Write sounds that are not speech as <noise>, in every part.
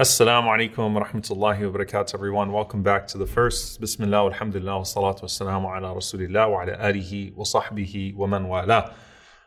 Assalamu alaikum wa rahmatullahi wa barakatuh, everyone. Welcome back to the first. Bismillah, alhamdulillah, wa salatu wa salamu ala rasulillah wa ala alihi wa sahbihi wa man wala.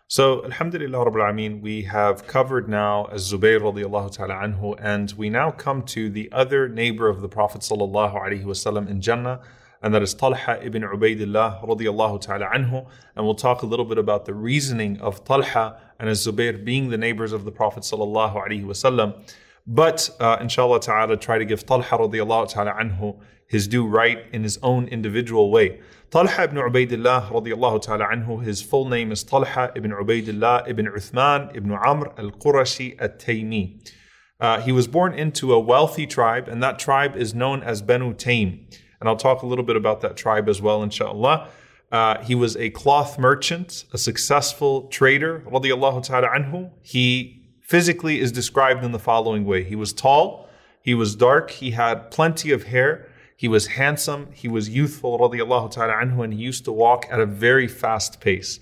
So, alhamdulillah, rabbil alameen, we have covered now as Zubayr radiallahu ta'ala anhu, and we now come to the other neighbor of the Prophet sallallahu alaihi wasallam in Jannah, and that is Talha ibn Ubaidillah radiallahu ta'ala anhu. And we'll talk a little bit about the reasoning of Talha and as Zubayr being the neighbors of the Prophet sallallahu alaihi wasallam. But uh, inshallah ta'ala, try to give Talha radiallahu ta'ala anhu his due right in his own individual way. Talha ibn Ubaidillah radiallahu ta'ala anhu, his full name is Talha ibn Ubaidillah ibn Uthman ibn Amr al-Qurashi at-Taymi. Uh, he was born into a wealthy tribe, and that tribe is known as Banu Taym. And I'll talk a little bit about that tribe as well, inshallah. Uh, he was a cloth merchant, a successful trader, radiallahu ta'ala anhu. He physically is described in the following way He was tall, he was dark, he had plenty of hair, he was handsome, he was youthful, ta'ala anhu, and he used to walk at a very fast pace.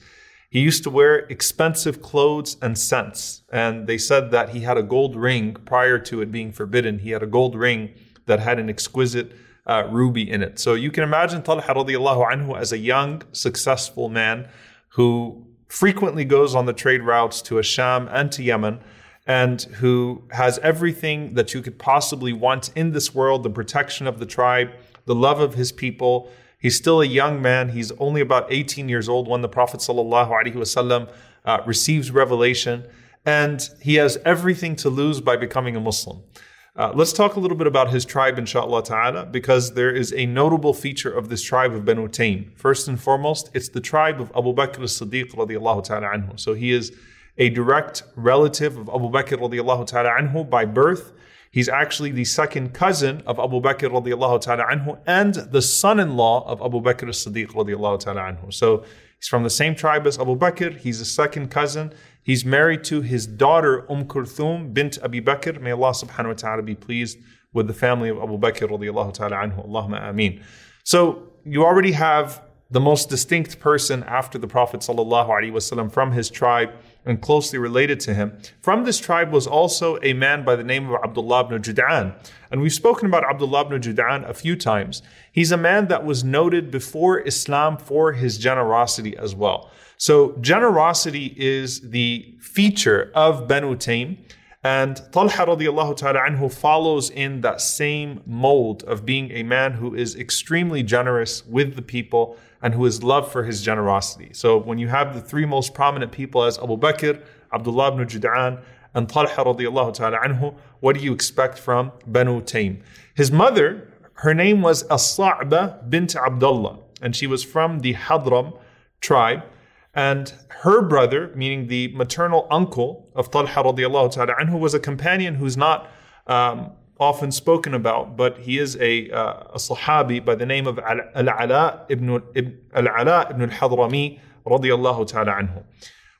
He used to wear expensive clothes and scents. And they said that he had a gold ring prior to it being forbidden. He had a gold ring that had an exquisite uh, ruby in it. So you can imagine Talha radiallahu anhu as a young, successful man who frequently goes on the trade routes to Asham and to Yemen, and who has everything that you could possibly want in this world the protection of the tribe, the love of his people. He's still a young man. He's only about 18 years old when the Prophet ﷺ, uh, receives revelation, and he has everything to lose by becoming a Muslim. Uh, let's talk a little bit about his tribe, inshallah ta'ala, because there is a notable feature of this tribe of Banu Taym. First and foremost, it's the tribe of Abu Bakr as-Siddiq radiallahu ta'ala anhu. So he is a direct relative of Abu Bakr radiallahu ta'ala anhu by birth. He's actually the second cousin of Abu Bakr radiallahu ta'ala anhu and the son-in-law of Abu Bakr as-Siddiq radiallahu ta'ala anhu. So he's from the same tribe as Abu Bakr. He's a second cousin. He's married to his daughter Umm Kulthum bint Abi Bakr. May Allah subhanahu wa ta'ala be pleased with the family of Abu Bakr radiallahu ta'ala anhu. Allahumma ameen. So you already have the most distinct person after the Prophet sallallahu alaihi wasallam from his tribe and closely related to him. From this tribe was also a man by the name of Abdullah ibn Jud'an. And we've spoken about Abdullah ibn Jud'an a few times. He's a man that was noted before Islam for his generosity as well. So generosity is the feature of Banu Taym. And Talha radiallahu ta'ala anhu follows in that same mold of being a man who is extremely generous with the people and who is loved for his generosity. So when you have the three most prominent people as Abu Bakr, Abdullah ibn Jud'an, and Talha radiallahu ta'ala anhu, what do you expect from Banu Taym? His mother, her name was As-Sa'ba bint Abdullah, and she was from the Hadram tribe. And her brother, meaning the maternal uncle of Talha radiallahu ta'ala anhu, was a companion who's not um, often spoken about, but he is a, uh, a Sahabi by the name of Al-Ala ibn, Al-Ala ibn al-Hadrami radiallahu ta'ala anhu.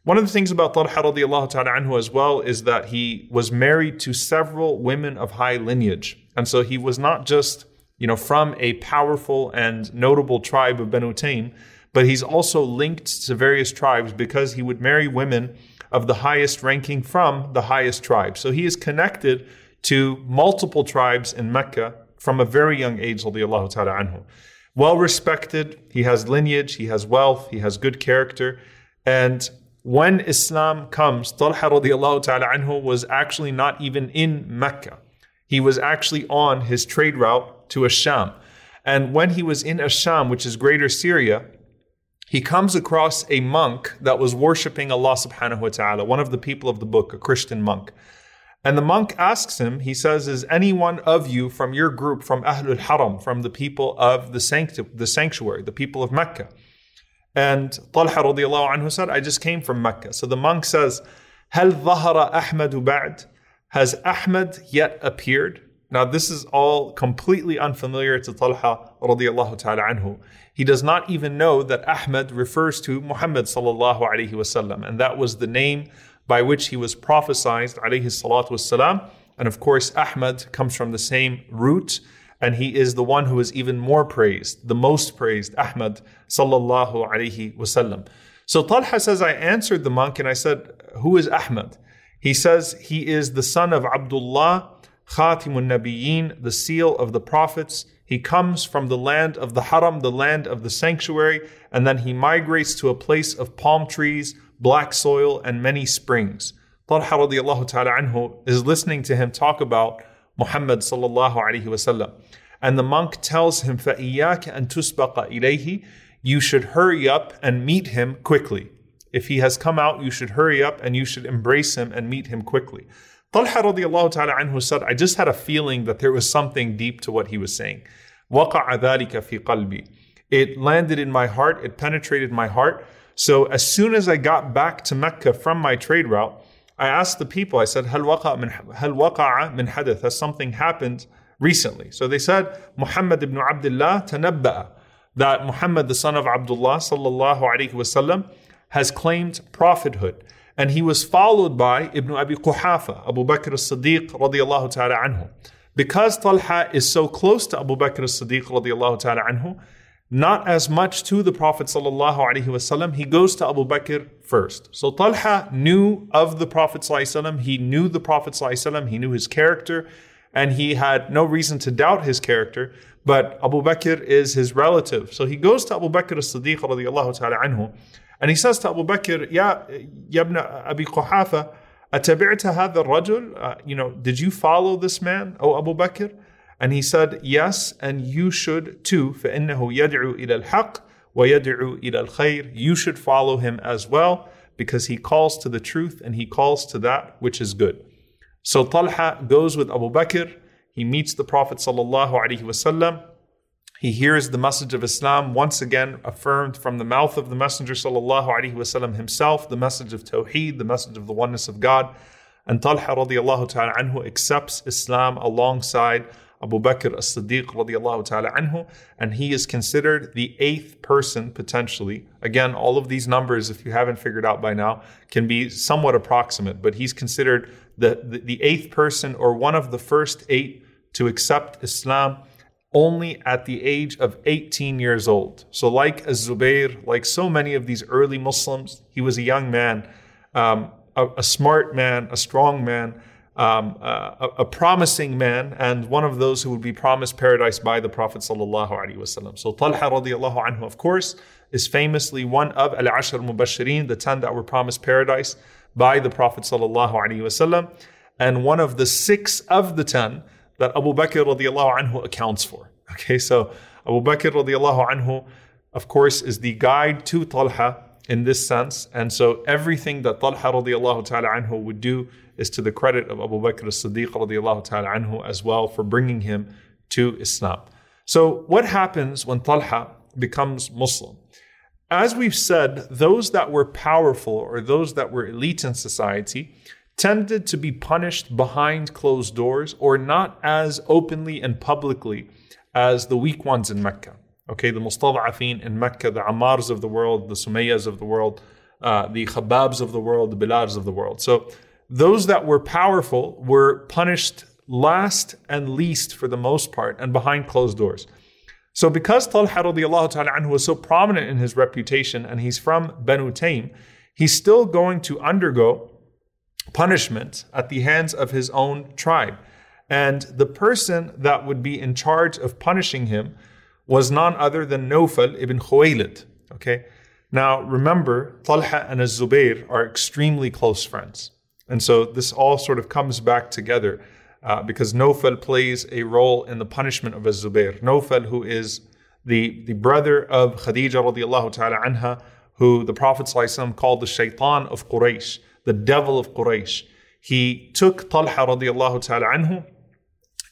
One of the things about Talha radiallahu ta'ala anhu as well is that he was married to several women of high lineage. And so he was not just, you know, from a powerful and notable tribe of Banu Taym, but he's also linked to various tribes because he would marry women of the highest ranking from the highest tribe. So he is connected to multiple tribes in Mecca from a very young age, ta'ala anhu. Well respected, he has lineage, he has wealth, he has good character. And when Islam comes, Talha radiallahu ta'ala anhu was actually not even in Mecca. He was actually on his trade route to Asham. And when he was in Asham, which is greater Syria, he comes across a monk that was worshiping Allah subhanahu wa ta'ala, one of the people of the book, a Christian monk. And the monk asks him, he says, Is anyone of you from your group, from Ahlul Haram, from the people of the, sanctu- the sanctuary, the people of Mecca? And Talha radiallahu anhu said, I just came from Mecca. So the monk says, Hal zahara Ahmadu ba'd? Has Ahmad yet appeared? Now, this is all completely unfamiliar to Talha radiallahu ta'ala anhu. He does not even know that Ahmad refers to Muhammad sallallahu alayhi wasallam, and that was the name by which he was prophesied alayhi salatu wasalam. And of course, Ahmad comes from the same root, and he is the one who is even more praised, the most praised, Ahmad sallallahu alayhi wasallam. So Talha says, I answered the monk and I said, Who is Ahmad? He says, He is the son of Abdullah Khatimun Nabiyyin, the seal of the prophets. He comes from the land of the Haram, the land of the sanctuary, and then he migrates to a place of palm trees, black soil, and many springs. Talha radiallahu ta'ala anhu is listening to him talk about Muhammad sallallahu alayhi wasallam. And the monk tells him, فَإِيَّاكَ أَن تُسْبَقَ إِلَيْهِ You should hurry up and meet him quickly. If he has come out, you should hurry up and you should embrace him and meet him quickly. Talha radiallahu ta'ala anhu said, I just had a feeling that there was something deep to what he was saying. وَقَعَ ذَلِكَ فِي قَلْبِي It landed in my heart, it penetrated my heart. So as soon as I got back to Mecca from my trade route, I asked the people, I said, هل وقع من, هل وقع من حدث? Has something happened recently? So they said, Muhammad ibn Abdullah tanabba'a. That Muhammad, the son of Abdullah sallallahu alayhi wasallam, has claimed prophethood and he was followed by Ibn Abi Quhafa, Abu Bakr as-Siddiq radiallahu ta'ala anhu. Because Talha is so close to Abu Bakr as-Siddiq radiallahu ta'ala anhu, not as much to the Prophet sallallahu alaihi wasallam, he goes to Abu Bakr first. So Talha knew of the Prophet sallallahu alaihi wasallam, he knew the Prophet sallallahu alaihi wasallam, he knew his character, and he had no reason to doubt his character. But Abu Bakr is his relative, so he goes to Abu Bakr as-Siddiq radiallahu ta'ala anhu, and he says to Abu Bakr, Ya, ya ibn Abi Quhafa, أتبعت هذا الرجل? Uh, you know, did you follow this man, O Abu Bakr? And he said, Yes, and you should too. فإنه يدعو إلى الحق ويدعو إلى الخير. You should follow him as well because he calls to the truth and he calls to that which is good. So Talha goes with Abu Bakr. He meets the Prophet sallallahu alaihi wasallam. He hears the message of Islam once again affirmed from the mouth of the Messenger وسلم, himself, the message of Tawheed, the message of the oneness of God. And Talha radiallahu ta'ala anhu accepts Islam alongside Abu Bakr as-Siddiq radiallahu ta'ala anhu, and he is considered the eighth person potentially. Again, all of these numbers, if you haven't figured out by now, can be somewhat approximate, but he's considered the, the, the eighth person or one of the first eight to accept Islam only at the age of 18 years old. So, like Az-Zubair, like so many of these early Muslims, he was a young man, um, a, a, smart man, a strong man, um, a, a, promising man, and one of those who would be promised paradise by the Prophet. So, Talha anhu, of course, is famously one of al-Ashr Mubashirin, the ten that were promised paradise by the Prophet and one of the six of the ten that Abu Bakr radiallahu anhu accounts for. Okay, so Abu Bakr radiallahu anhu, of course, is the guide to Talha in this sense. And so everything that Talha ta'ala anhu would do is to the credit of Abu Bakr as-Siddiq ta'ala anhu as well for bringing him to Islam. So what happens when Talha becomes Muslim? As we've said, those that were powerful or those that were elite in society tended to be punished behind closed doors or not as openly and publicly as the weak ones in Mecca. Okay, the mustada'afin in Mecca, the Ammars of the world, the Sumayyas of the world, uh, the Khababs of the world, the Bilals of the world. So those that were powerful were punished last and least for the most part and behind closed doors. So because Talha radiallahu ta'ala anhu was so prominent in his reputation and he's from Banu Taym, he's still going to undergo punishment at the hands of his own tribe. And the person that would be in charge of punishing him was none other than Nawfal ibn Khuwaylid. Okay. Now remember, Talha and Az-Zubair are extremely close friends. And so this all sort of comes back together uh, because Nawfal plays a role in the punishment of Az-Zubair. Nawfal, who is the, the brother of Khadija radiallahu ta'ala anha, who the Prophet called the shaitan of Quraysh the devil of Quraysh. He took Talha radiallahu ta'ala anhu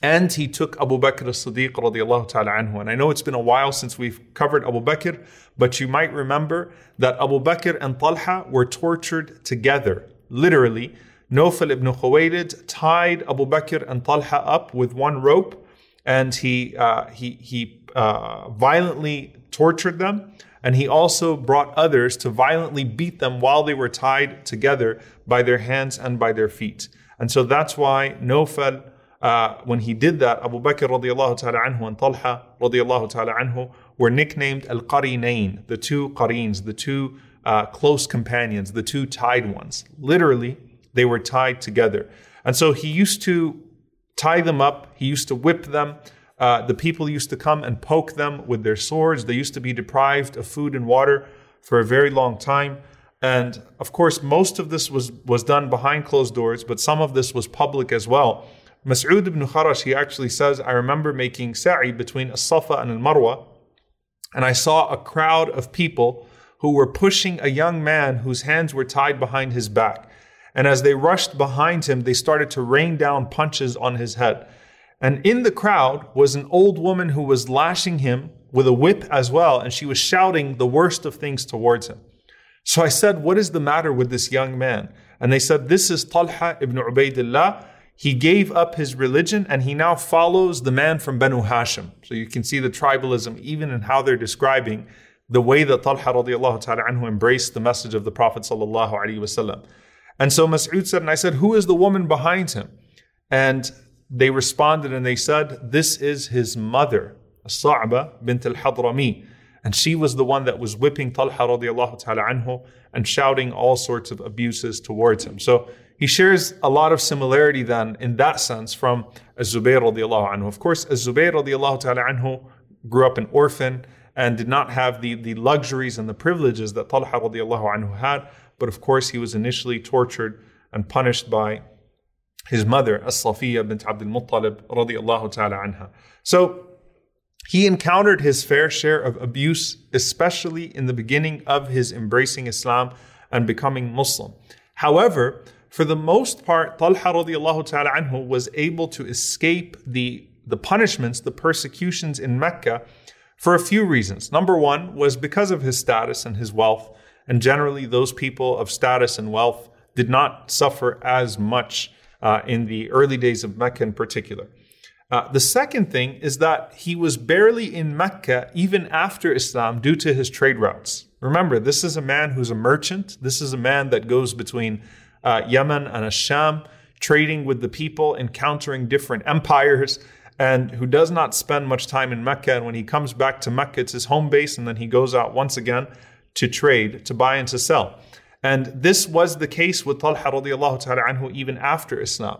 and he took Abu Bakr as-Siddiq radiallahu ta'ala anhu. And I know it's been a while since we've covered Abu Bakr, but you might remember that Abu Bakr and Talha were tortured together, literally, Nawfal ibn Khuwaylid tied Abu Bakr and Talha up with one rope and he, uh, he, he uh, violently tortured them. And he also brought others to violently beat them while they were tied together by their hands and by their feet. And so that's why Nawfal, uh, when he did that, Abu Bakr radiallahu ta'ala anhu and Talha radiallahu ta'ala anhu were nicknamed Al Qarinain, the two Qarins, the two uh, close companions, the two tied ones. Literally, they were tied together. And so he used to tie them up, he used to whip them. Uh, the people used to come and poke them with their swords. They used to be deprived of food and water for a very long time. And of course, most of this was, was done behind closed doors, but some of this was public as well. Mas'ud ibn Kharash, he actually says, I remember making sa'i between As-Safa and Al-Marwa, and I saw a crowd of people who were pushing a young man whose hands were tied behind his back. And as they rushed behind him, they started to rain down punches on his head. And in the crowd was an old woman who was lashing him with a whip as well, and she was shouting the worst of things towards him. So I said, What is the matter with this young man? And they said, This is Talha ibn Ubaidillah. He gave up his religion and he now follows the man from Banu Hashim. So you can see the tribalism even in how they're describing the way that Talha radiallahu ta'ala anhu embraced the message of the Prophet. And so Mas'ud said, and I said, Who is the woman behind him? And they responded and they said, This is his mother, Sa'ba bint al Hadrami. And she was the one that was whipping Talha radiallahu ta'ala anhu and shouting all sorts of abuses towards him. So he shares a lot of similarity then in that sense from Az-Zubayr radiallahu anhu. Of course, Az-Zubayr radiallahu ta'ala anhu grew up an orphan and did not have the, the luxuries and the privileges that Talha radiallahu anhu had. But of course, he was initially tortured and punished by his mother, As-Safiya bint Abdul Muttalib radiallahu ta'ala anha. So he encountered his fair share of abuse, especially in the beginning of his embracing Islam and becoming Muslim. However, for the most part, Talha radiallahu ta'ala anhu was able to escape the, the punishments, the persecutions in Mecca for a few reasons. Number one was because of his status and his wealth, and generally those people of status and wealth did not suffer as much uh, in the early days of Mecca in particular. Uh, the second thing is that he was barely in Mecca even after Islam due to his trade routes. Remember, this is a man who's a merchant. This is a man that goes between uh, Yemen and Asham, trading with the people, encountering different empires, and who does not spend much time in Mecca. And when he comes back to Mecca, it's his home base, and then he goes out once again to trade, to buy and to sell. And this was the case with Talha radiallahu ta'ala anhu even after Islam.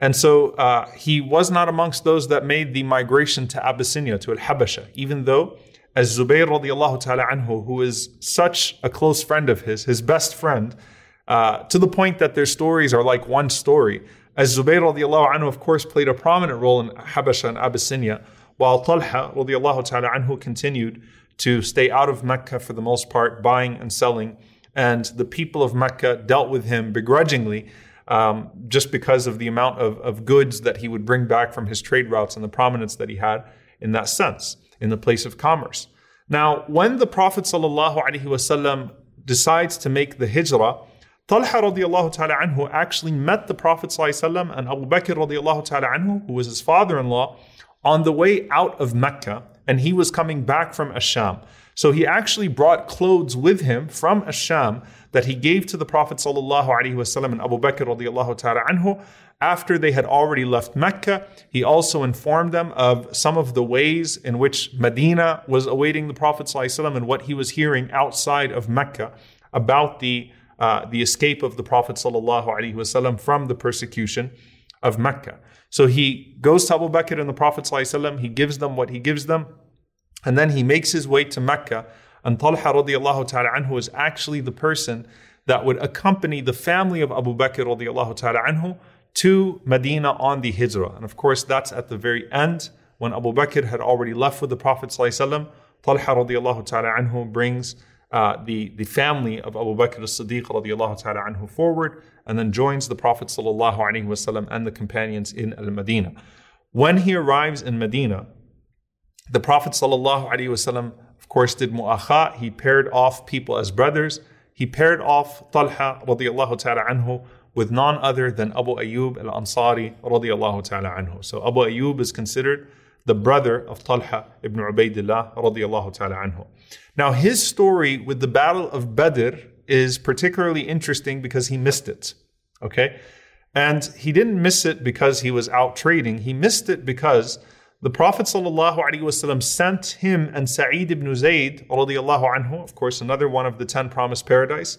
And so uh, he was not amongst those that made the migration to Abyssinia, to Al Habasha, even though as Zubayr radiallahu ta'ala anhu, who is such a close friend of his, his best friend, uh, to the point that their stories are like one story. As Zubayr radiallahu anhu, of course, played a prominent role in Habasha and Abyssinia, while Talha radiallahu ta'ala anhu continued to stay out of Mecca for the most part, buying and selling. And the people of Mecca dealt with him begrudgingly um, just because of the amount of, of goods that he would bring back from his trade routes and the prominence that he had in that sense, in the place of commerce. Now, when the Prophet ﷺ decides to make the hijrah, Talha radiallahu ta'ala anhu actually met the Prophet ﷺ and Abu Bakr radiallahu ta'ala anhu, who was his father-in-law, on the way out of Mecca, and he was coming back from Asham. So he actually brought clothes with him from Asham that he gave to the Prophet ﷺ and Abu Bakr radiallahu ta'ala anhu after they had already left Mecca. He also informed them of some of the ways in which Medina was awaiting the Prophet ﷺ and what he was hearing outside of Mecca about the uh, the escape of the Prophet ﷺ from the persecution of Mecca. So he goes to Abu Bakr and the Prophet ﷺ, he gives them what he gives them, and then he makes his way to Mecca. And Talha radiallahu ta'ala anhu is actually the person that would accompany the family of Abu Bakr radiallahu ta'ala anhu to Medina on the Hijrah. And of course, that's at the very end when Abu Bakr had already left with the Prophet ﷺ. Talha radiallahu ta'ala anhu brings uh, the, the family of Abu Bakr as-Siddiq radiallahu ta'ala anhu forward and then joins the Prophet sallallahu alaihi wasallam and the companions in Al-Madinah. When he arrives in Medina, the Prophet wasallam of course did mu'akha, he paired off people as brothers. He paired off Talha radiallahu ta'ala anhu with none other than Abu Ayyub al-Ansari radiallahu ta'ala anhu. So Abu Ayyub is considered the brother of Talha ibn Ubaidillah radiallahu ta'ala anhu. Now his story with the battle of Badr is particularly interesting because he missed it. Okay? And he didn't miss it because he was out trading. He missed it because the Prophet ﷺ sent him and Sa'id ibn Zayd, anhu, of course, another one of the ten promised paradise,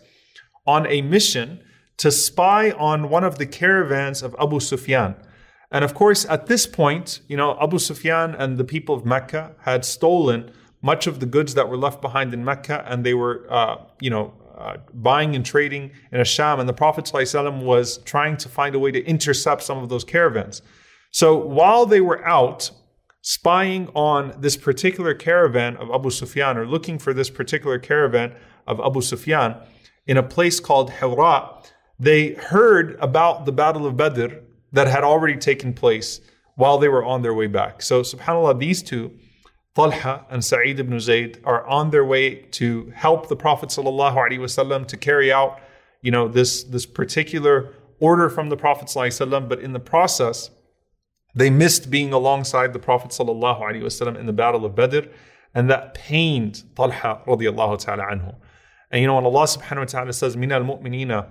on a mission to spy on one of the caravans of Abu Sufyan. And of course, at this point, you know, Abu Sufyan and the people of Mecca had stolen much of the goods that were left behind in Mecca, and they were, uh, you know, uh, buying and trading in Asham. And the Prophet ﷺ was trying to find a way to intercept some of those caravans. So while they were out spying on this particular caravan of Abu Sufyan, or looking for this particular caravan of Abu Sufyan, in a place called Hawra, they heard about the Battle of Badr that had already taken place while they were on their way back. So, subhanAllah, these two, Talha and Sa'id ibn Zayd, are on their way to help the Prophet ﷺ to carry out, you know, this, this particular order from the Prophet ﷺ, but in the process, they missed being alongside the Prophet ﷺ in the Battle of Badr, and that pained Talha radiallahu ta'ala anhu. And you know, when Allah subhanahu wa ta'ala says, مِنَ الْمُؤْمِنِينَ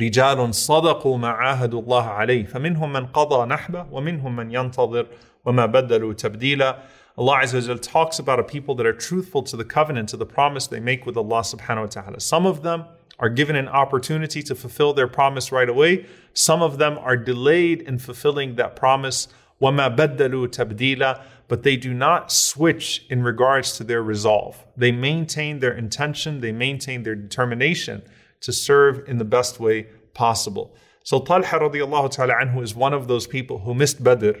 رجال صدقوا ما عاهدوا الله عليه فمنهم من قضى نحبه ومنهم من ينتظر وما بدلوا تبديلا Allah Azza wa talks about a people that are truthful to the covenant, to the promise they make with Allah subhanahu wa ta'ala. Some of them are given an opportunity to fulfill their promise right away. Some of them are delayed in fulfilling that promise. وَمَا بَدَّلُوا تَبْدِيلًا But they do not switch in regards to their resolve. They maintain their intention, they maintain their determination to serve in the best way possible. So Talha radiallahu ta'ala anhu is one of those people who missed Badr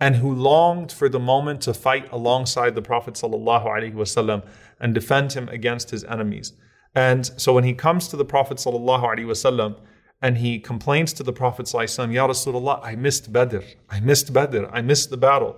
and who longed for the moment to fight alongside the Prophet sallallahu alaihi wasallam and defend him against his enemies. And so when he comes to the Prophet wasallam and he complains to the Prophet sallallahu Ya Rasulullah, I missed Badr, I missed Badr, I missed the battle.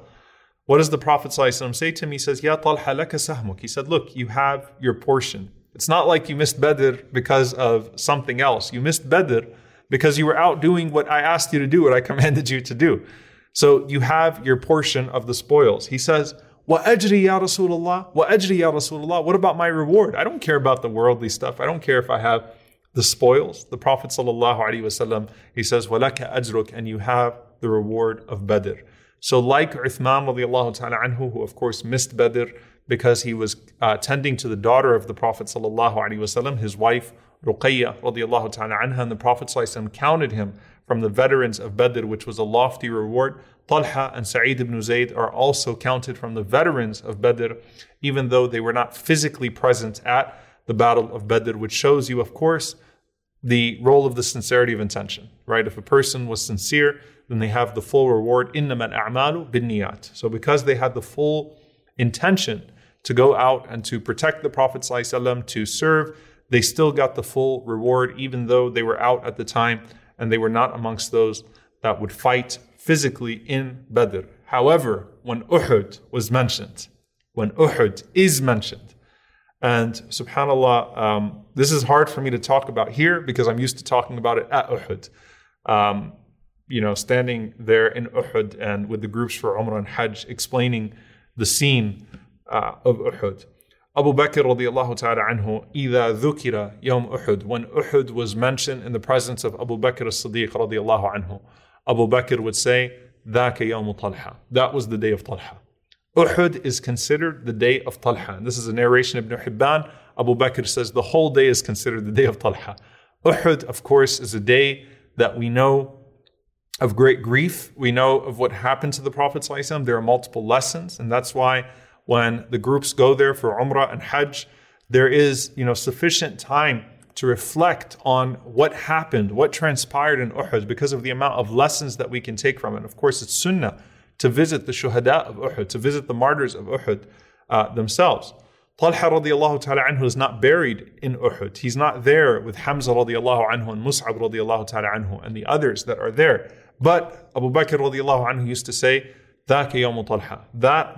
What does the Prophet sallallahu say to him? He says, Ya Talha laka sahmuk. He said, look, you have your portion. It's not like you missed Badr because of something else. You missed Badr because you were out doing what I asked you to do, what I <laughs> commanded you to do. So you have your portion of the spoils. He says, Wa ajri ya Rasulullah, wa ajri ya Rasulullah. What about my reward? I don't care about the worldly stuff. I don't care if I have the spoils. The Prophet wasallam, he says, Walaka ajruk, and you have the reward of Badr. So like Uthman radiallahu ta'ala anhu, who of course missed Badr, because he was uh, tending to the daughter of the Prophet wasallam, his wife Ruqayya radiallahu ta'ala anha, and the Prophet ﷺ counted him from the veterans of Badr, which was a lofty reward. Talha and Sa'id ibn Zayd are also counted from the veterans of Badr, even though they were not physically present at the Battle of Badr, which shows you, of course, the role of the sincerity of intention, right? If a person was sincere, then they have the full reward. إِنَّمَا الْأَعْمَالُ بِالنِّيَّاتِ So because they had the full intention to go out and to protect the Prophet ﷺ, to serve, they still got the full reward, even though they were out at the time and they were not amongst those that would fight physically in Badr. However, when Uhud was mentioned, when Uhud is mentioned, and subhanAllah, um, this is hard for me to talk about here because I'm used to talking about it at Uhud. Um, you know, standing there in Uhud and with the groups for Umrah and Hajj explaining the scene uh, of Uhud. Abu Bakr radiallahu ta'ala anhu, إِذَا ذُكِرَ يوم Uhud, when Uhud was mentioned in the presence of Abu Bakr as-Siddiq radiallahu anhu, Abu Bakr would say, ذَاكَ يوم طلحة. That was the day of Talha. Uhud is considered the day of Talha. And this is a narration of Ibn Hibban. Abu Bakr says the whole day is considered the day of Talha. Uhud, of course, is a day that we know of great grief. We know of what happened to the Prophet. There are multiple lessons, and that's why when the groups go there for Umrah and Hajj, there is you know sufficient time to reflect on what happened, what transpired in Uhud, because of the amount of lessons that we can take from it. And of course, it's sunnah to visit the shuhada of Uhud, to visit the martyrs of Uhud uh, themselves. Talha radiallahu ta'ala anhu is not buried in Uhud. He's not there with Hamza radiallahu anhu and Mus'ab radiallahu ta'ala anhu and the others that are there. But Abu Bakr radiallahu anhu used to say, That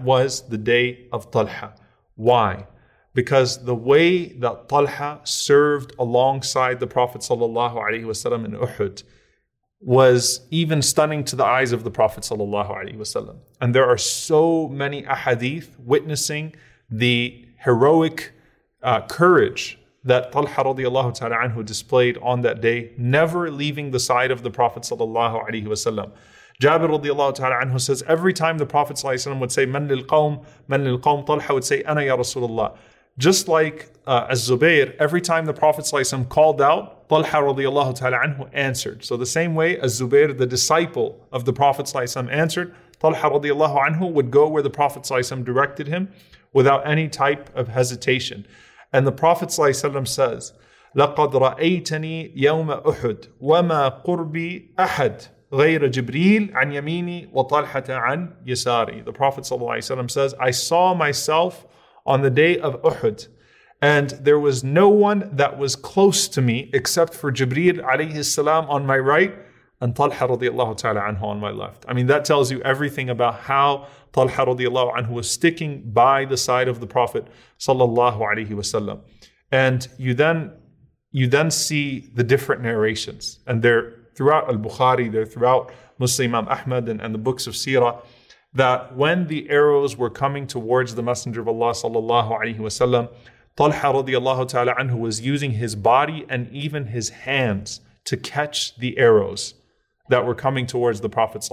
was the day of Talha. Why? Because the way that Talha served alongside the Prophet wasallam in Uhud was even stunning to the eyes of the Prophet wasallam. And there are so many ahadith witnessing the heroic uh, courage that Talha ta'ala anhu displayed on that day, never leaving the side of the Prophet sallallahu alaihi wasallam. Jabir ta'ala anhu says, every time the Prophet would say, Man lil qawm, man lil qawm, Talha would say, Ana ya Rasulullah. Just like uh, as Zubair, every time the Prophet ﷺ called out, Talha radiallahu ta'ala anhu answered. So the same way as Zubair, the disciple of the Prophet ﷺ answered, Talha radiallahu anhu would go where the Prophet ﷺ directed him without any type of hesitation. And the Prophet ﷺ says, لقد رأيتني يوم أحد وما قربي أحد غير جبريل عن يميني وطلحة عن يساري. The Prophet ﷺ says, I saw myself on the day of Uhud. And there was no one that was close to me except for Jibreel alayhi salam on my right and Talha radiallahu ta'ala anhu on my left. I mean, that tells you everything about how Talha radiallahu anhu was sticking by the side of the Prophet sallallahu alayhi wasallam. And you then you then see the different narrations. And they're throughout Al-Bukhari, they're throughout Muslim Imam Ahmad and, and the books of Sirah that when the arrows were coming towards the Messenger of Allah sallallahu alaihi wasallam, Talha radiallahu ta'ala anhu was using his body and even his hands to catch the arrows that were coming towards the Prophet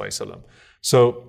So,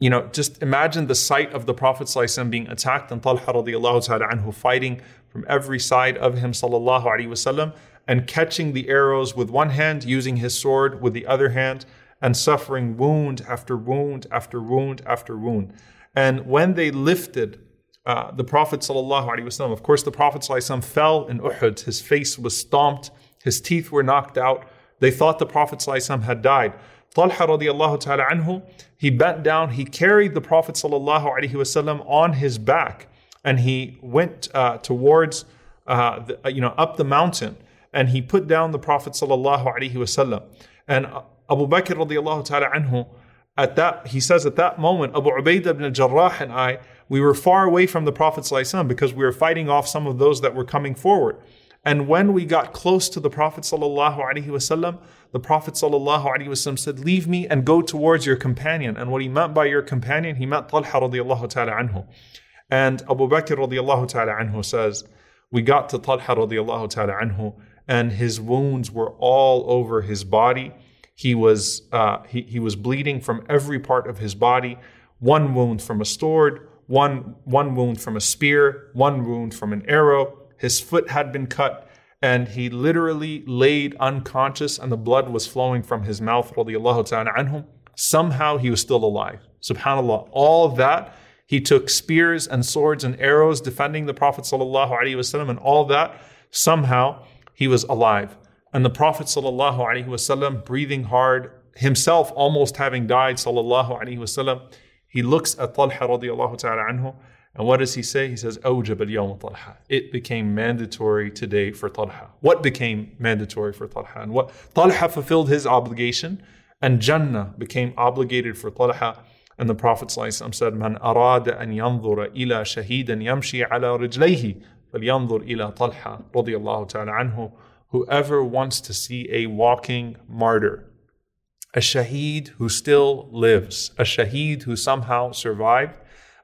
you know, just imagine the sight of the Prophet being attacked and Talha radiallahu ta'ala anhu fighting from every side of him sallallahu alaihi wasallam and catching the arrows with one hand, using his sword with the other hand, and suffering wound after wound after wound after wound. And when they lifted uh, the Prophet ﷺ, of course, the Prophet ﷺ fell in Uhud. His face was stomped, his teeth were knocked out. They thought the Prophet ﷺ had died. Talha radiallahu ta'ala anhu, he bent down, he carried the Prophet ﷺ on his back, and he went uh, towards, uh, the, you know, up the mountain, and he put down the Prophet ﷺ. And Abu Bakr radiallahu ta'ala anhu, at that, he says at that moment, Abu Ubaidah ibn Jarrah and I, we were far away from the Prophet because we were fighting off some of those that were coming forward. And when we got close to the Prophet wasallam, the Prophet wasallam said, Leave me and go towards your companion. And what he meant by your companion, he meant Talha radiallahu ta'ala anhu. And Abu Bakr radiallahu ta'ala anhu says, We got to Talha radiallahu ta'ala anhu, and his wounds were all over his body he was, uh, he, he was bleeding from every part of his body, one wound from a sword, one, one wound from a spear, one wound from an arrow. His foot had been cut, and he literally laid unconscious, and the blood was flowing from his mouth. Somehow he was still alive. SubhanAllah. All that, he took spears and swords and arrows defending the Prophet sallallahu alaihi wasallam, and all that. Somehow he was alive. And the Prophet ﷺ, breathing hard, himself almost having died, وسلم, he looks at Talha radiallahu ta'ala anhu, and what does he say? He says, أوجب اليوم Talha. It became mandatory today for Talha. What became mandatory for Talha? And what Talha fulfilled his obligation, and Jannah became obligated for Talha. And the Prophet ﷺ said, من أراد أن ينظر إلى شهيد يمشي على رجليه فلينظر إلى طلحة رضي الله تعالى عنه whoever wants to see a walking martyr, a shaheed who still lives, a shaheed who somehow survived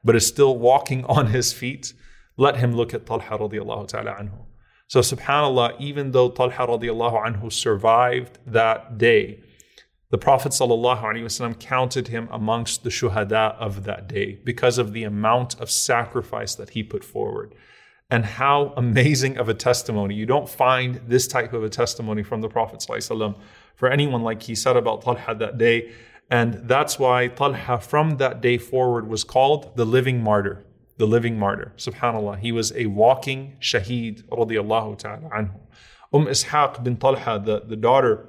but is still walking on his feet, let him look at Talha radiallahu ta'ala anhu. So subhanAllah, even though Talha radiallahu anhu survived that day, the Prophet counted him amongst the shuhada of that day because of the amount of sacrifice that he put forward and how amazing of a testimony. You don't find this type of a testimony from the Prophet ﷺ for anyone like he said about Talha that day. And that's why Talha from that day forward was called the living martyr. The living martyr. Subhanallah. He was a walking shaheed radiallahu ta'ala anhu. Umm Ishaq bin Talha, the, the daughter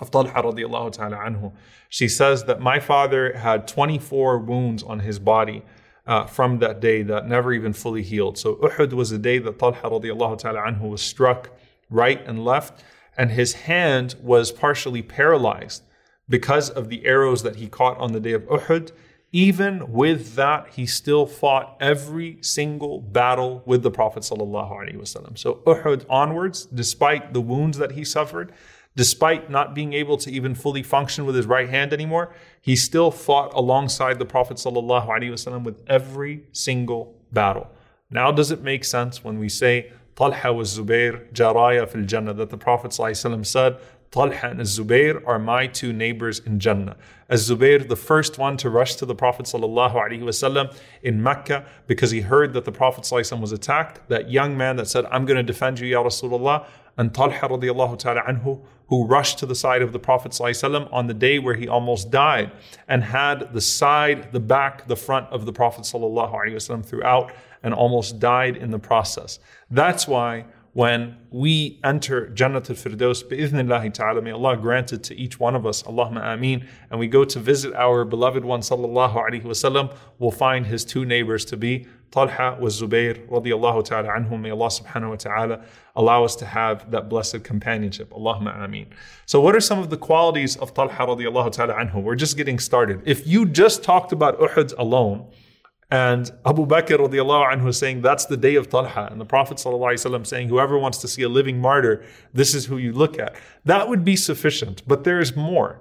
of Talha radiallahu ta'ala anhu, she says that my father had 24 wounds on his body uh, from that day that never even fully healed. So Uhud was the day that Talha radiallahu ta'ala anhu was struck right and left, and his hand was partially paralyzed because of the arrows that he caught on the day of Uhud. Even with that, he still fought every single battle with the Prophet. So Uhud onwards, despite the wounds that he suffered, despite not being able to even fully function with his right hand anymore, he still fought alongside the Prophet sallallahu alaihi wasallam with every single battle. Now, does it make sense when we say Talha was Zubair jaraya fil Jannah that the Prophet ﷺ said Talha and Zubair are my two neighbors in Jannah. As Zubair, the first one to rush to the Prophet ﷺ in Mecca because he heard that the Prophet ﷺ was attacked, that young man that said, I'm going to defend you, Ya Rasulullah, and Talha radiallahu ta'ala anhu, who rushed to the side of the Prophet ﷺ on the day where he almost died and had the side, the back, the front of the Prophet ﷺ throughout and almost died in the process. That's why when we enter Jannat al-Firdaus, bi'ithnillahi ta'ala, may Allah grant it to each one of us, Allahumma ameen, and we go to visit our beloved one, sallallahu alayhi wasallam, we'll find his two neighbors to be Talha was Zubair, radiallahu ta'ala anhum. May Allah subhanahu wa ta'ala allow us to have that blessed companionship. Allahumma ameen. So what are some of the qualities of Talha radiallahu ta'ala anhu? We're just getting started. If you just talked about Uhud alone, and Abu Bakr radiallahu anhu saying that's the day of Talha, and the Prophet ﷺ saying whoever wants to see a living martyr, this is who you look at. That would be sufficient, but there is more.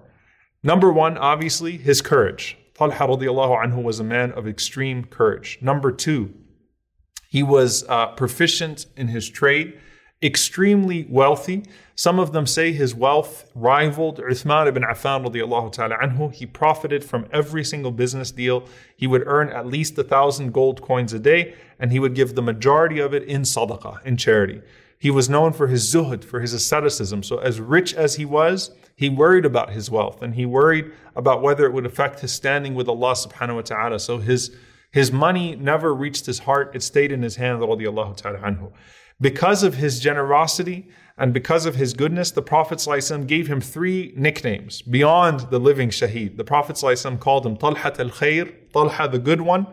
Number one, obviously, his courage. Talha radiallahu anhu was a man of extreme courage. Number two, he was uh, proficient in his trade extremely wealthy. Some of them say his wealth rivaled Uthman ibn Affan radiallahu ta'ala anhu. He profited from every single business deal. He would earn at least a thousand gold coins a day, and he would give the majority of it in sadaqah, in charity. He was known for his zuhud, for his asceticism. So as rich as he was, he worried about his wealth and he worried about whether it would affect his standing with Allah subhanahu wa ta'ala. So his his money never reached his heart, it stayed in his hand. Because of his generosity and because of his goodness, the Prophet ﷺ gave him three nicknames beyond the living Shaheed. The Prophet ﷺ called him Talhat al Khair, Talha the good one,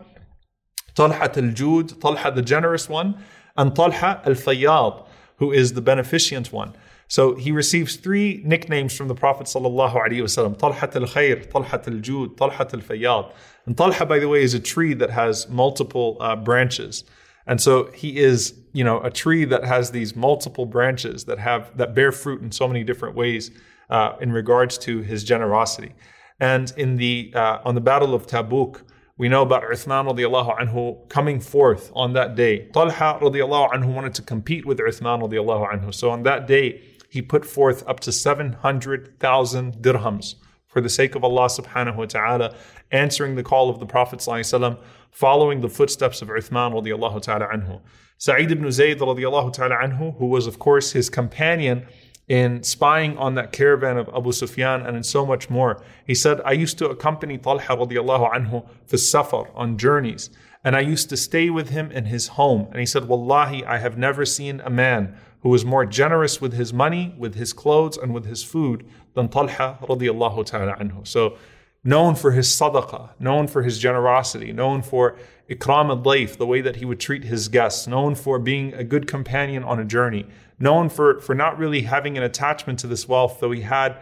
Talhat al Jud, Talha the generous one, and Talha al Fayyad, who is the beneficent one. So he receives three nicknames from the Prophet sallallahu alaihi wasallam: Talhat al Khair, Talhat al Jud, Talhat al Fayyad. And Talha, by the way, is a tree that has multiple uh, branches. And so he is, you know, a tree that has these multiple branches that have that bear fruit in so many different ways uh, in regards to his generosity. And in the uh, on the Battle of Tabuk, we know about Uthman radiallahu anhu coming forth on that day. Talha radiallahu anhu wanted to compete with Uthman radiallahu anhu. So on that day, he put forth up to 700,000 dirhams for the sake of Allah subhanahu wa ta'ala, answering the call of the Prophet sallallahu following the footsteps of Uthman radiallahu ta'ala anhu. Sa'id ibn Zayd radiallahu ta'ala anhu, who was of course his companion in spying on that caravan of Abu Sufyan and in so much more. He said, I used to accompany Talha radiallahu anhu for safar, on journeys, and I used to stay with him in his home. And he said, Wallahi, I have never seen a man who was more generous with his money, with his clothes, and with his food than Talha radiallahu ta'ala anhu. So known for his sadaqah, known for his generosity, known for ikram al-dayf, the way that he would treat his guests, known for being a good companion on a journey, known for, for not really having an attachment to this wealth, though he had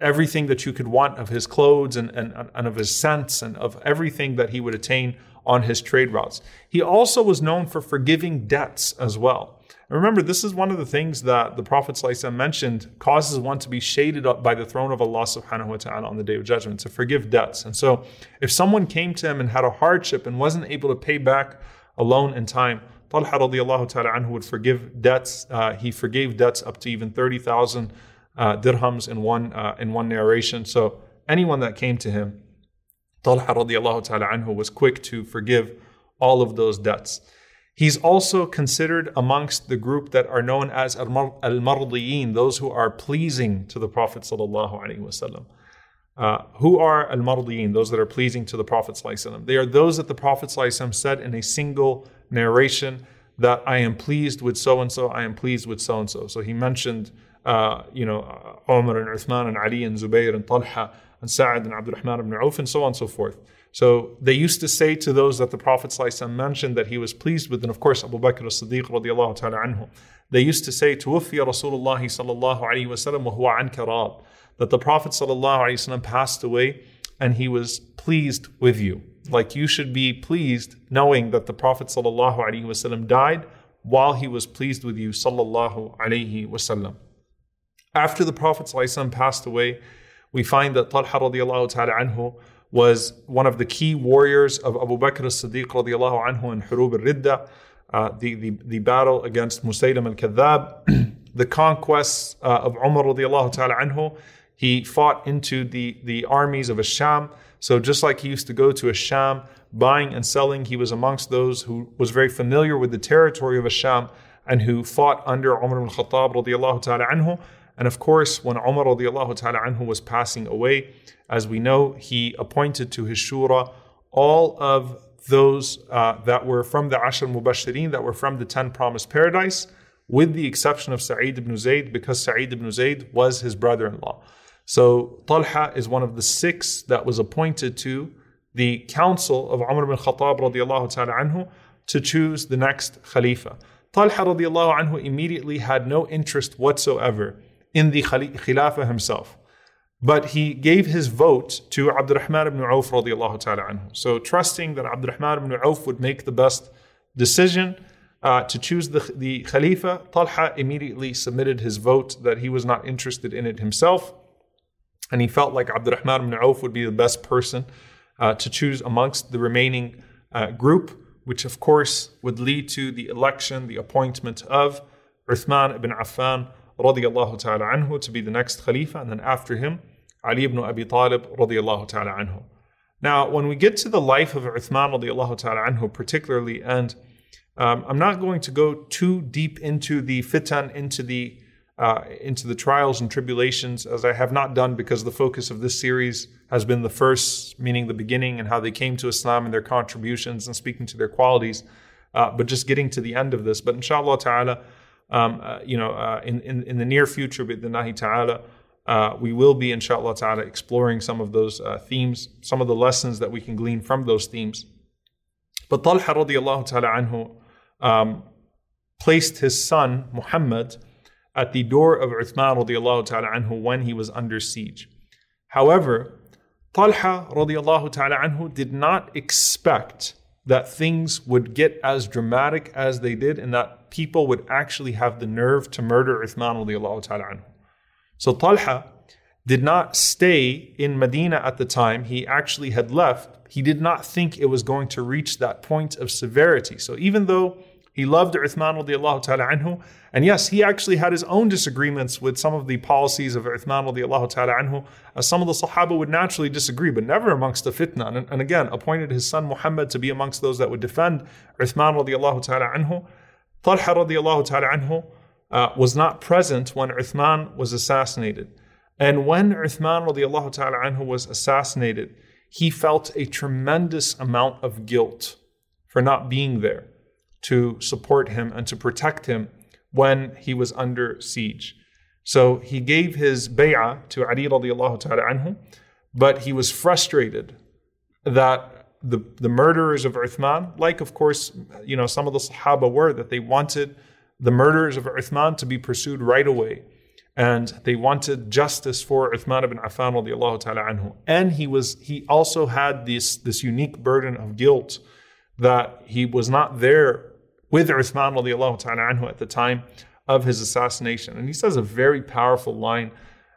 everything that you could want of his clothes and, and, and of his scents and of everything that he would attain on his trade routes. He also was known for forgiving debts as well. Remember, this is one of the things that the Prophet ﷺ mentioned causes one to be shaded up by the throne of Allah subhanahu wa ta'ala on the day of judgment, to forgive debts. And so if someone came to him and had a hardship and wasn't able to pay back a loan in time, Talha radiallahu ta'ala anhu would forgive debts. Uh, he forgave debts up to even 30,000 uh, dirhams in one, uh, in one narration. So anyone that came to him, Talha radiallahu ta'ala anhu was quick to forgive all of those debts. He's also considered amongst the group that are known as al-mardiyin, those who are pleasing to the Prophet sallallahu. Uh, who are al-mardiyin, those that are pleasing to the Prophet sallallahu They are those that the Prophet sallallahu said in a single narration that I am pleased with so and so, I am pleased with so and so. So he mentioned, uh, you know, Umar and Uthman and Ali and Zubayr and Talha and Sa'ad and Abdurrahman ibn Auf and so on and so forth. So they used to say to those that the Prophet ﷺ mentioned that he was pleased with, and of course Abu Bakr as-Siddiq radiallahu ta'ala anhu, they used to say, Tuwafiya Rasulullah sallallahu alayhi wasallam wa huwa an karab, that the Prophet sallallahu alaihi wasallam passed away and he was pleased with you. Like you should be pleased knowing that the Prophet sallallahu alaihi wasallam died while he was pleased with you sallallahu alayhi wasallam. After the Prophet ﷺ passed away, we find that Talha radiallahu ta'ala anhu was one of the key warriors of Abu Bakr as-Siddiq radiallahu anhu in Hurub al-Ridda, uh, the, the, the battle against Musaylim al-Kadhab, <clears throat> the conquests uh, of Umar radiallahu ta'ala anhu. He fought into the, the armies of Asham. So just like he used to go to Asham, buying and selling, he was amongst those who was very familiar with the territory of Asham and who fought under Umar al-Khattab radiallahu ta'ala anhu. And of course, when Umar ta'ala anhu was passing away, as we know, he appointed to his shura all of those uh, that were from the Ashr Mubashirin, that were from the 10 promised paradise, with the exception of Sa'id ibn Zayd, because Sa'id ibn Zayd was his brother in law. So Talha is one of the six that was appointed to the council of Umar ibn Khattab radiallahu ta'ala anhu to choose the next Khalifa. Talha radiallahu anhu immediately had no interest whatsoever in the Khilafah himself. But he gave his vote to Abdurrahman ibn Auf radiallahu ta'ala anhu. So trusting that Abdurrahman ibn Auf would make the best decision uh, to choose the, the Khalifa, Talha immediately submitted his vote that he was not interested in it himself. And he felt like Abdurrahman ibn Auf would be the best person uh, to choose amongst the remaining uh, group, which of course would lead to the election, the appointment of Uthman ibn Affan radiallahu ta'ala anhu to be the next Khalifa, and then after him, Ali ibn Abi Talib radiallahu ta'ala anhu. Now, when we get to the life of Uthman radiallahu ta'ala anhu particularly, and um, I'm not going to go too deep into the fitan, into the uh, into the trials and tribulations, as I have not done because the focus of this series has been the first, meaning the beginning, and how they came to Islam and their contributions and speaking to their qualities. Uh, but just getting to the end of this. But inshallah ta'ala, um, uh, you know, uh, in, in, in the near future, bidnahi ta'ala, uh, we will be, inshallah ta'ala, exploring some of those uh, themes, some of the lessons that we can glean from those themes. But Talha radiallahu ta'ala anhu um, placed his son, Muhammad, at the door of Uthman radiallahu ta'ala anhu when he was under siege. However, Talha radiallahu ta'ala anhu did not expect that things would get as dramatic as they did and that people would actually have the nerve to murder Uthman radiallahu ta'ala anhu. So Talha did not stay in Medina at the time. He actually had left. He did not think it was going to reach that point of severity. So even though he loved Uthman radiallahu ta'ala anhu. And yes, he actually had his own disagreements with some of the policies of Uthman radiallahu ta'ala anhu. As some of the Sahaba would naturally disagree, but never amongst the fitna. And, and, again, appointed his son Muhammad to be amongst those that would defend Uthman radiallahu ta'ala anhu. Talha radiallahu ta'ala anhu uh, was not present when Uthman was assassinated. And when Uthman radiallahu ta'ala anhu was assassinated, he felt a tremendous amount of guilt for not being there to support him and to protect him when he was under siege. So he gave his bay'ah to Ali radiallahu ta'ala anhu, but he was frustrated that the, the murderers of Uthman, like of course, you know, some of the Sahaba were, that they wanted the murderers of Uthman to be pursued right away. And they wanted justice for Uthman ibn Affan radiallahu ta'ala anhu. And he was he also had this, this unique burden of guilt that he was not there with Uthman radiallahu ta'ala anhu at the time of his assassination. And he says a very powerful line.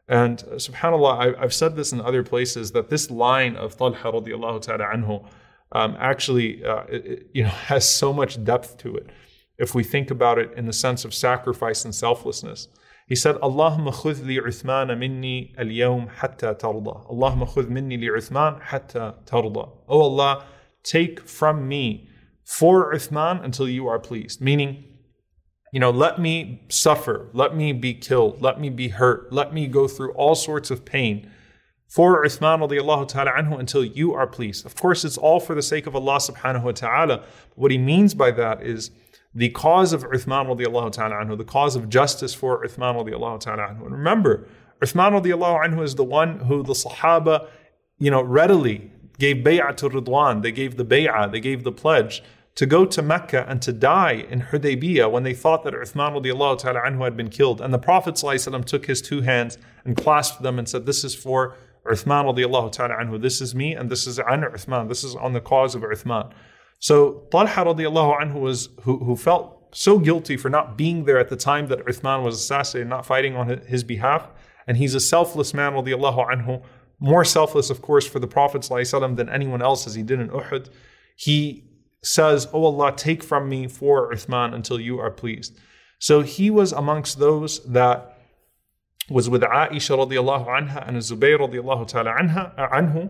And subhanAllah, I, have said this in other places that this line of Talha radiallahu ta'ala anhu um, actually uh, it, you know, <laughs> has so much depth to it if we think about it in the sense of sacrifice and selflessness. He said, Allahumma khudh li Uthman minni al-yawm hatta tarda. Allahumma khudh minni li Uthman hatta tarda. Oh Allah, take from me for Uthman until you are pleased. Meaning, you know, let me suffer, let me be killed, let me be hurt, let me go through all sorts of pain for Uthman radiallahu ta'ala anhu until you are pleased. Of course, it's all for the sake of Allah subhanahu wa ta'ala. What he means by that is the cause of Uthman radiallahu ta'ala anhu, the cause of justice for Uthman radiallahu ta'ala anhu. And remember, Uthman radiallahu anhu is the one who the Sahaba, you know, readily gave bay'ah to Ridwan. They gave the bay'ah, they gave the pledge to go to Mecca and to die in Hudaybiyah when they thought that Uthman radiallahu ta'ala anhu had been killed. And the Prophet took his two hands and clasped them and said, This is for Uthman radiallahu ta'ala anhu. This is me and this is an Uthman. This is on the cause of Uthman. So Talha radiallahu anhu was who, who felt so guilty for not being there at the time that Uthman was assassinated, not fighting on his behalf. And he's a selfless man radiallahu anhu, more selfless, of course, for the Prophet than anyone else as he did in Uhud. He says, Oh Allah, take from me for Uthman until you are pleased. So he was amongst those that was with Aisha radiallahu anha and Zubayr radiallahu ta'ala anha, anhu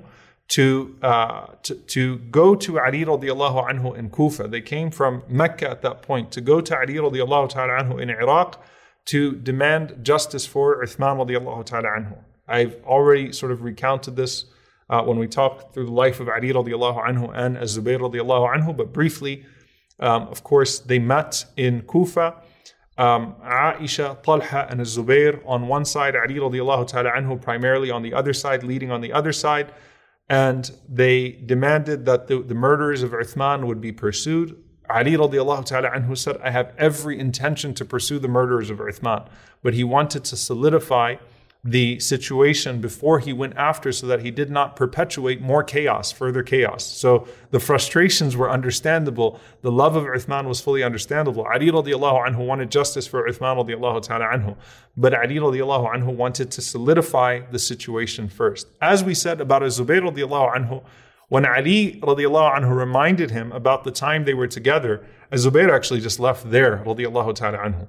to, uh, to, to go to Ali radiallahu anhu in Kufa. They came from Mecca at that point to go to Ali radiallahu ta'ala anhu in Iraq to demand justice for Uthman radiallahu ta'ala anhu. I've already sort of recounted this uh, when we talk through the life of Ali radiallahu anhu and Az-Zubayr radiallahu anhu, but briefly, um, of course, they met in Kufa. Um, Aisha, Talha, and Az-Zubayr on one side, Ali radiallahu ta'ala anhu primarily on the other side, leading on the other side. And they demanded that the, the murderers of Uthman would be pursued. Ali radiallahu ta'ala anhu said, I have every intention to pursue the murderers of Uthman. But he wanted to solidify the situation before he went after so that he did not perpetuate more chaos, further chaos. So the frustrations were understandable. The love of Uthman was fully understandable. Ali radiallahu anhu wanted justice for Uthman radiallahu ta'ala anhu. But Ali radiallahu anhu wanted to solidify the situation first. As we said about Zubayr radiallahu anhu, when Ali radiallahu anhu reminded him about the time they were together, Zubayr actually just left there radiallahu ta'ala anhu.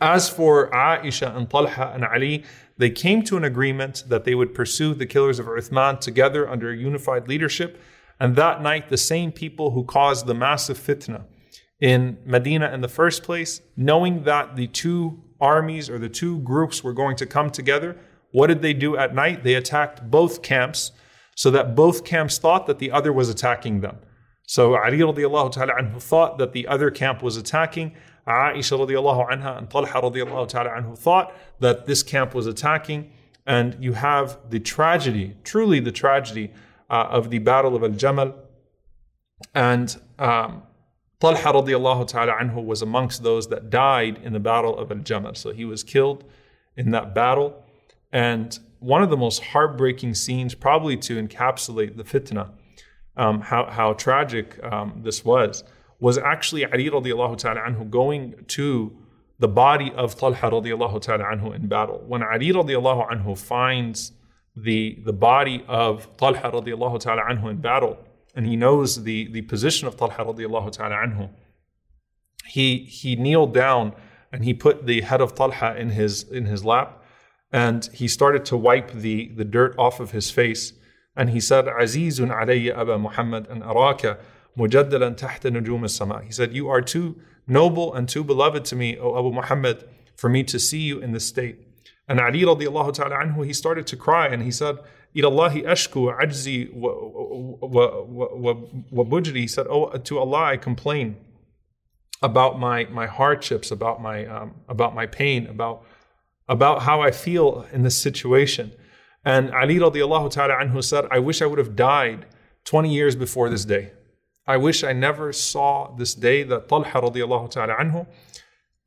As for Aisha and Talha and Ali, they came to an agreement that they would pursue the killers of Uthman together under a unified leadership. And that night, the same people who caused the massive fitna in Medina in the first place, knowing that the two armies or the two groups were going to come together, what did they do at night? They attacked both camps so that both camps thought that the other was attacking them. So Ali radiallahu thought that the other camp was attacking. Aisha radiallahu anha and Talha radiallahu ta'ala anhu thought that this camp was attacking. And you have the tragedy, truly the tragedy uh, of the Battle of Al Jamal. And um, Talha radiallahu ta'ala anhu was amongst those that died in the Battle of Al Jamal. So he was killed in that battle. And one of the most heartbreaking scenes, probably to encapsulate the fitna, um, how, how tragic um, this was, was actually Ali radiallahu ta'ala anhu going to the body of Talha radiallahu ta'ala anhu in battle. When Ali radiallahu anhu finds the, the body of Talha radiallahu ta'ala anhu in battle, and he knows the, the position of Talha radiallahu ta'ala anhu, he, he kneeled down and he put the head of Talha in his, in his lap, and he started to wipe the, the dirt off of his face. And he said, Azizun alayya Aba Muhammad and araka mujaddalan tahta nujum sama He said, You are too noble and too beloved to me, O Abu Muhammad, for me to see you in this state. And Ali radiallahu ta'ala anhu, he started to cry and he said, Ilallahi ashku ajzi wa bujri. He said, Oh, to Allah I complain about my, my hardships, about my, um, about my pain, about, about how I feel in this situation. And Ali radiallahu ta'ala anhu said, I wish I would have died 20 years before this day. I wish I never saw this day that Talha radiallahu ta'ala anhu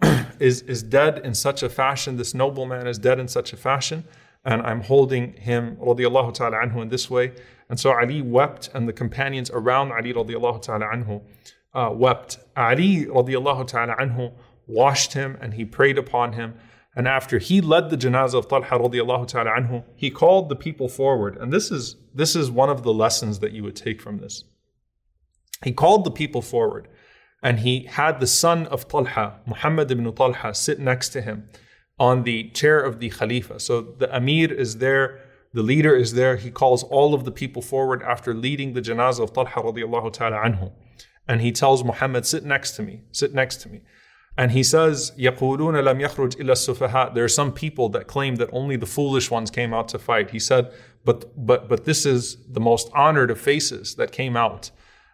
<clears throat> is, is dead in such a fashion. This noble man is dead in such a fashion. And I'm holding him radiallahu ta'ala anhu in this way. And so Ali wept, and the companions around Ali radiallahu ta'ala anhu uh, wept. Ali radiallahu ta'ala anhu washed him and he prayed upon him. And after he led the janazah of Talha radiallahu ta'ala anhu, he called the people forward. And this is, this is one of the lessons that you would take from this. He called the people forward and he had the son of Talha, Muhammad ibn Talha, sit next to him on the chair of the Khalifa. So the Amir is there, the leader is there. He calls all of the people forward after leading the janazah of Talha radiallahu ta'ala anhu. And he tells Muhammad, sit next to me, sit next to me. And he says, يَقُولُونَ لَمْ يَخْرُجْ إِلَّا السُّفَهَاء There are some people that claim that only the foolish ones came out to fight. He said, but, but, but this is the most honored of faces that came out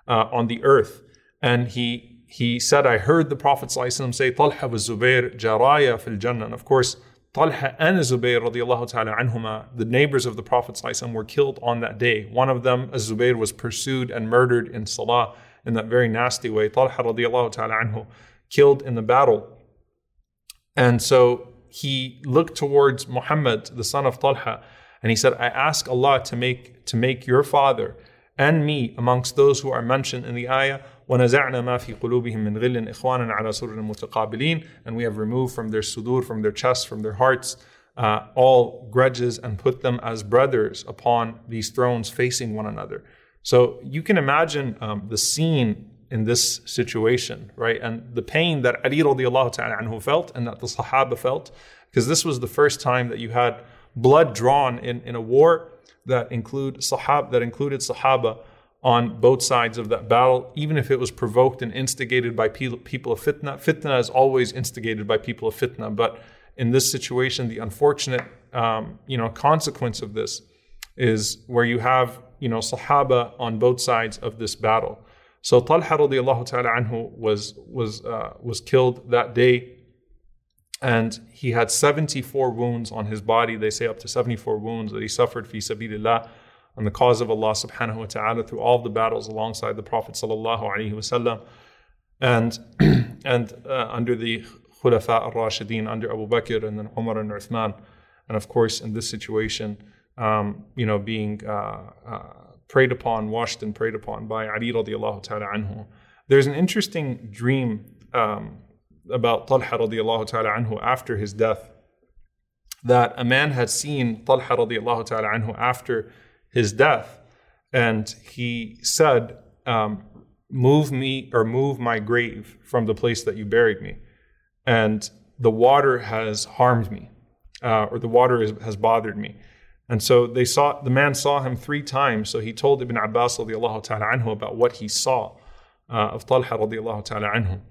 uh, on the earth. And he he said, I heard the Prophet ﷺ say, Talha was Zubair jaraya fil Jannah. And of course, Talha and Zubair radiallahu ta'ala anhuma, the neighbors of the Prophet ﷺ, were killed on that day. One of them, Zubair, was pursued and murdered in Salah in that very nasty way. Talha radiallahu ta'ala anhu, killed in the battle. And so he looked towards Muhammad, the son of Talha, And he said, I ask Allah to make, to make your father and me amongst those who are mentioned in the ayah ونزعنا ما في قلوبهم من غل إخوانا على سرر متقابلين and we have removed from their sudur, from their chests, from their hearts uh, all grudges and put them as brothers upon these thrones facing one another. So you can imagine um, the scene in this situation, right? And the pain that Ali radiallahu ta'ala anhu felt and that the Sahaba felt, because this was the first time that you had blood drawn in, in a war that include sahab that included Sahaba on both sides of that battle, even if it was provoked and instigated by people of fitna. Fitna is always instigated by people of fitna, but in this situation, the unfortunate um, you know consequence of this is where you have you know Sahaba on both sides of this battle. So Talha radiallahu ta'ala anhu was was uh, was killed that day. And he had 74 wounds on his body. They say up to 74 wounds that he suffered fi sabilillah on the cause of Allah subhanahu wa ta'ala through all the battles alongside the Prophet sallallahu alaihi wasallam. And <clears throat> and uh, under the Khulafa al-Rashidin, under Abu Bakr and then Umar and Uthman. And of course, in this situation, um, you know, being uh, uh, prayed upon, washed and prayed upon by Ali radiallahu ta'ala anhu. There's an interesting dream um, about Talha radiallahu ta'ala anhu after his death that a man had seen Talha radiallahu ta'ala anhu after his death and he said, um, move me or move my grave from the place that you buried me. And the water has harmed me, uh, or the water is, has bothered me. And so they saw the man saw him three times. So he told Ibn Abbas radiallahu ta'ala anhu about what he saw uh, of Talha radiallahu ta'ala anhu.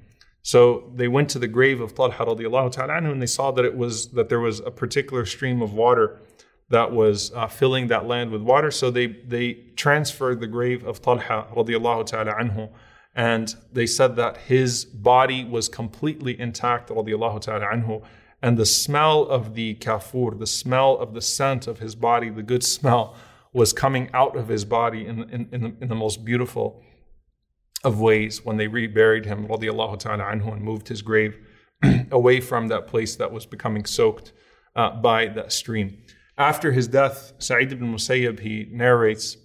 So they went to the grave of Talha radiallahu ta'ala and they saw that it was that there was a particular stream of water that was uh, filling that land with water. So they they transferred the grave of Talha radiallahu ta'ala anhu and they said that his body was completely intact radiallahu ta'ala anhu and the smell of the kafur, the smell of the scent of his body, the good smell, was coming out of his body in, in, in, the, in the most beautiful of ways when they reburied him, radiallahu ta'ala anhu, and moved his grave <clears throat> away from that place that was becoming soaked uh, by that stream. After his death, Sa'id ibn Musayyib, he narrates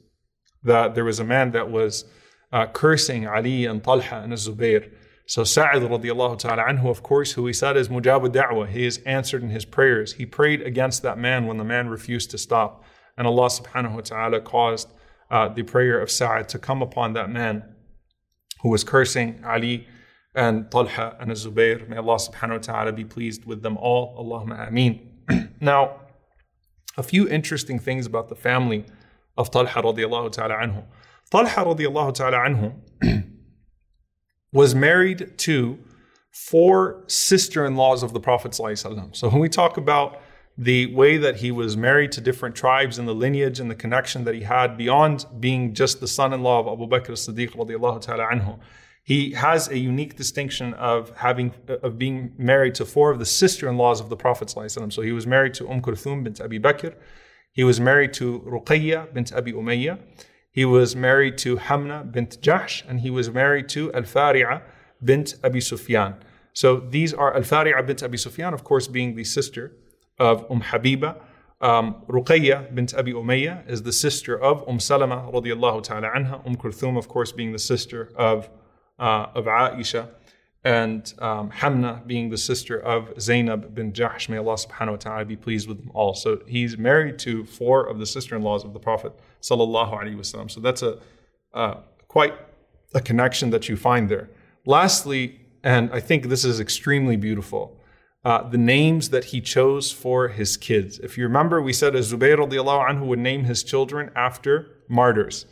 that there was a man that was uh, cursing Ali and Talha and Zubair so Sa'id radiallahu ta'ala anhu, of course, who he said is mujab da'wah, he is answered in his prayers. He prayed against that man when the man refused to stop. And Allah subhanahu wa ta'ala caused uh, the prayer of Sa'id to come upon that man who was cursing Ali and Talha and Zubair. May Allah subhanahu wa ta'ala be pleased with them all. Allahumma ameen. <clears throat> now, a few interesting things about the family of Talha radiallahu ta'ala anhu. Talha radiallahu ta'ala anhu <clears throat> was married to four sister in laws of the Prophet. So when we talk about the way that he was married to different tribes and the lineage and the connection that he had beyond being just the son in law of Abu Bakr as Siddiq, ta'ala anhu, he has a unique distinction of having of being married to four of the sister-in-laws of the Prophet. So he was married to Umm Kulthum bint Abi Bakr, he was married to Ruqayya bint Abi Umayyah, he was married to Hamna bint Jahsh and he was married to Al Fari'a bint Abi Sufyan. So these are Al Fari'a bint Abi Sufyan, of course, being the sister of Umm Habiba. Um, Ruqayya bint Abi Umayyah is the sister of Umm Salama radiallahu ta'ala anha. Umm Kulthum, of course, being the sister of, uh, of Aisha and um, Hamna being the sister of Zainab bin Jahsh. May Allah subhanahu wa ta'ala be pleased with them all. So he's married to four of the sister-in-laws of the Prophet sallallahu alaihi wasallam. So that's a uh, quite a connection that you find there. Lastly, and I think this is extremely beautiful, uh, the names that he chose for his kids. If you remember, we said Zubayr radiallahu anhu would name his children after martyrs.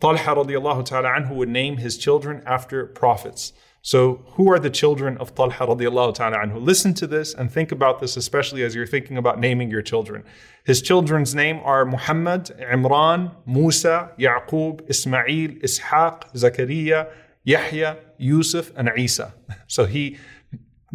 Talha radiallahu ta'ala anhu would name his children after prophets. So, who are the children of Talha radiallahu ta'ala anhu? Listen to this and think about this, especially as you're thinking about naming your children. His children's name are Muhammad, Imran, Musa, Yaqub, Ismail, Ishaq, Zakaria, Yahya, Yusuf, and Isa. <laughs> So he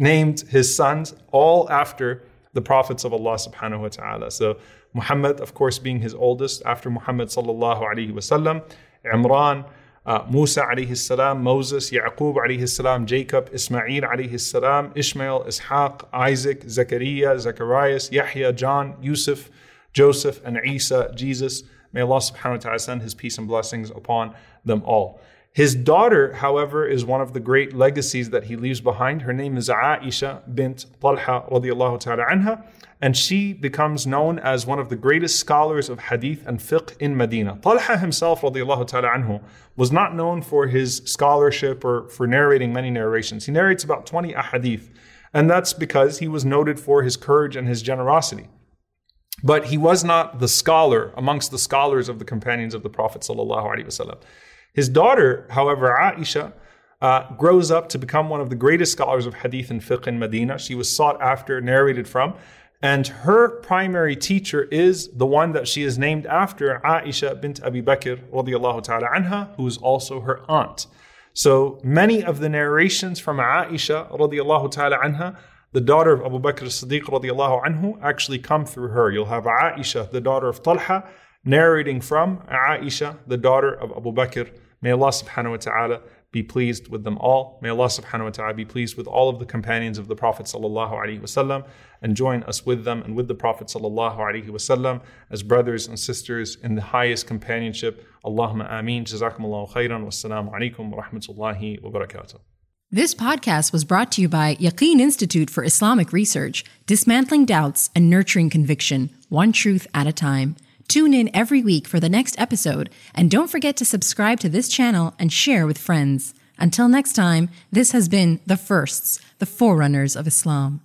named his sons all after the prophets of Allah subhanahu wa ta'ala. So Muhammad, of course, being his oldest after Muhammad sallallahu alayhi wasallam, Imran, uh, Musa alayhi salam, Moses, Yaqub alayhi salam, Jacob, Ismail alayhi salam, Ishmael, Ishaq, Isaac, Zechariah, Zacharias, Yahya, John, Yusuf, Joseph and Isa, Jesus. May Allah subhanahu wa ta'ala send his peace and blessings upon them all. His daughter, however, is one of the great legacies that he leaves behind. Her name is Aisha bint Talha radiallahu ta'ala anha, and she becomes known as one of the greatest scholars of hadith and fiqh in Medina. Talha himself radiallahu ta'ala anhu was not known for his scholarship or for narrating many narrations. He narrates about 20 ahadith, and that's because he was noted for his courage and his generosity. But he was not the scholar amongst the scholars of the companions of the Prophet sallallahu alaihi wasallam. His daughter, however, Aisha, uh, grows up to become one of the greatest scholars of hadith and fiqh in Medina. She was sought after, narrated from, and her primary teacher is the one that she is named after, Aisha bint Abi Bakr radiallahu ta'ala anha, who is also her aunt. So many of the narrations from Aisha radiallahu ta'ala anha, the daughter of Abu Bakr as-Siddiq radiallahu anhu, actually come through her. You'll have Aisha, the daughter of Talha, narrating from Aisha, the daughter of Abu Bakr. May Allah subhanahu wa ta'ala be pleased with them all. May Allah subhanahu wa ta'ala be pleased with all of the companions of the Prophet sallallahu alaihi wasallam and join us with them and with the Prophet sallallahu alaihi wasallam as brothers and sisters in the highest companionship. Allahumma ameen. Jazakumullahu khairan. Wassalamu alaikum wa rahmatullahi wa barakatuh. This podcast was brought to you by Yaqeen Institute for Islamic Research, dismantling doubts and nurturing conviction, one truth at a time. Tune in every week for the next episode, and don't forget to subscribe to this channel and share with friends. Until next time, this has been The Firsts, the Forerunners of Islam.